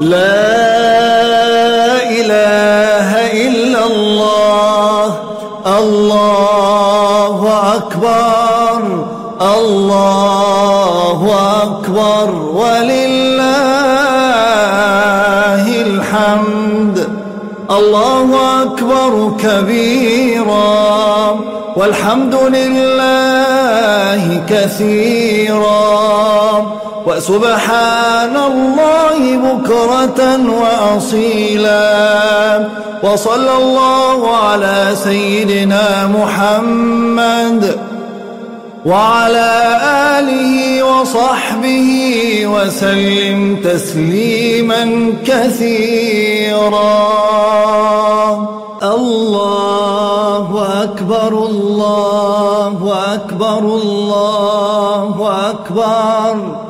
لا إله إلا الله. الله أكبر. الله أكبر. ولله الحمد. الله أكبر كبيرا. والحمد لله كثيرا. وسبحان الله بكرة وأصيلا وصلى الله على سيدنا محمد وعلى آله وصحبه وسلم تسليما كثيرا. الله أكبر الله أكبر الله أكبر.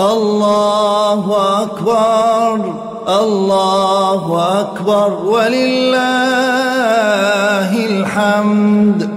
الله أكبر الله أكبر ولله الحمد.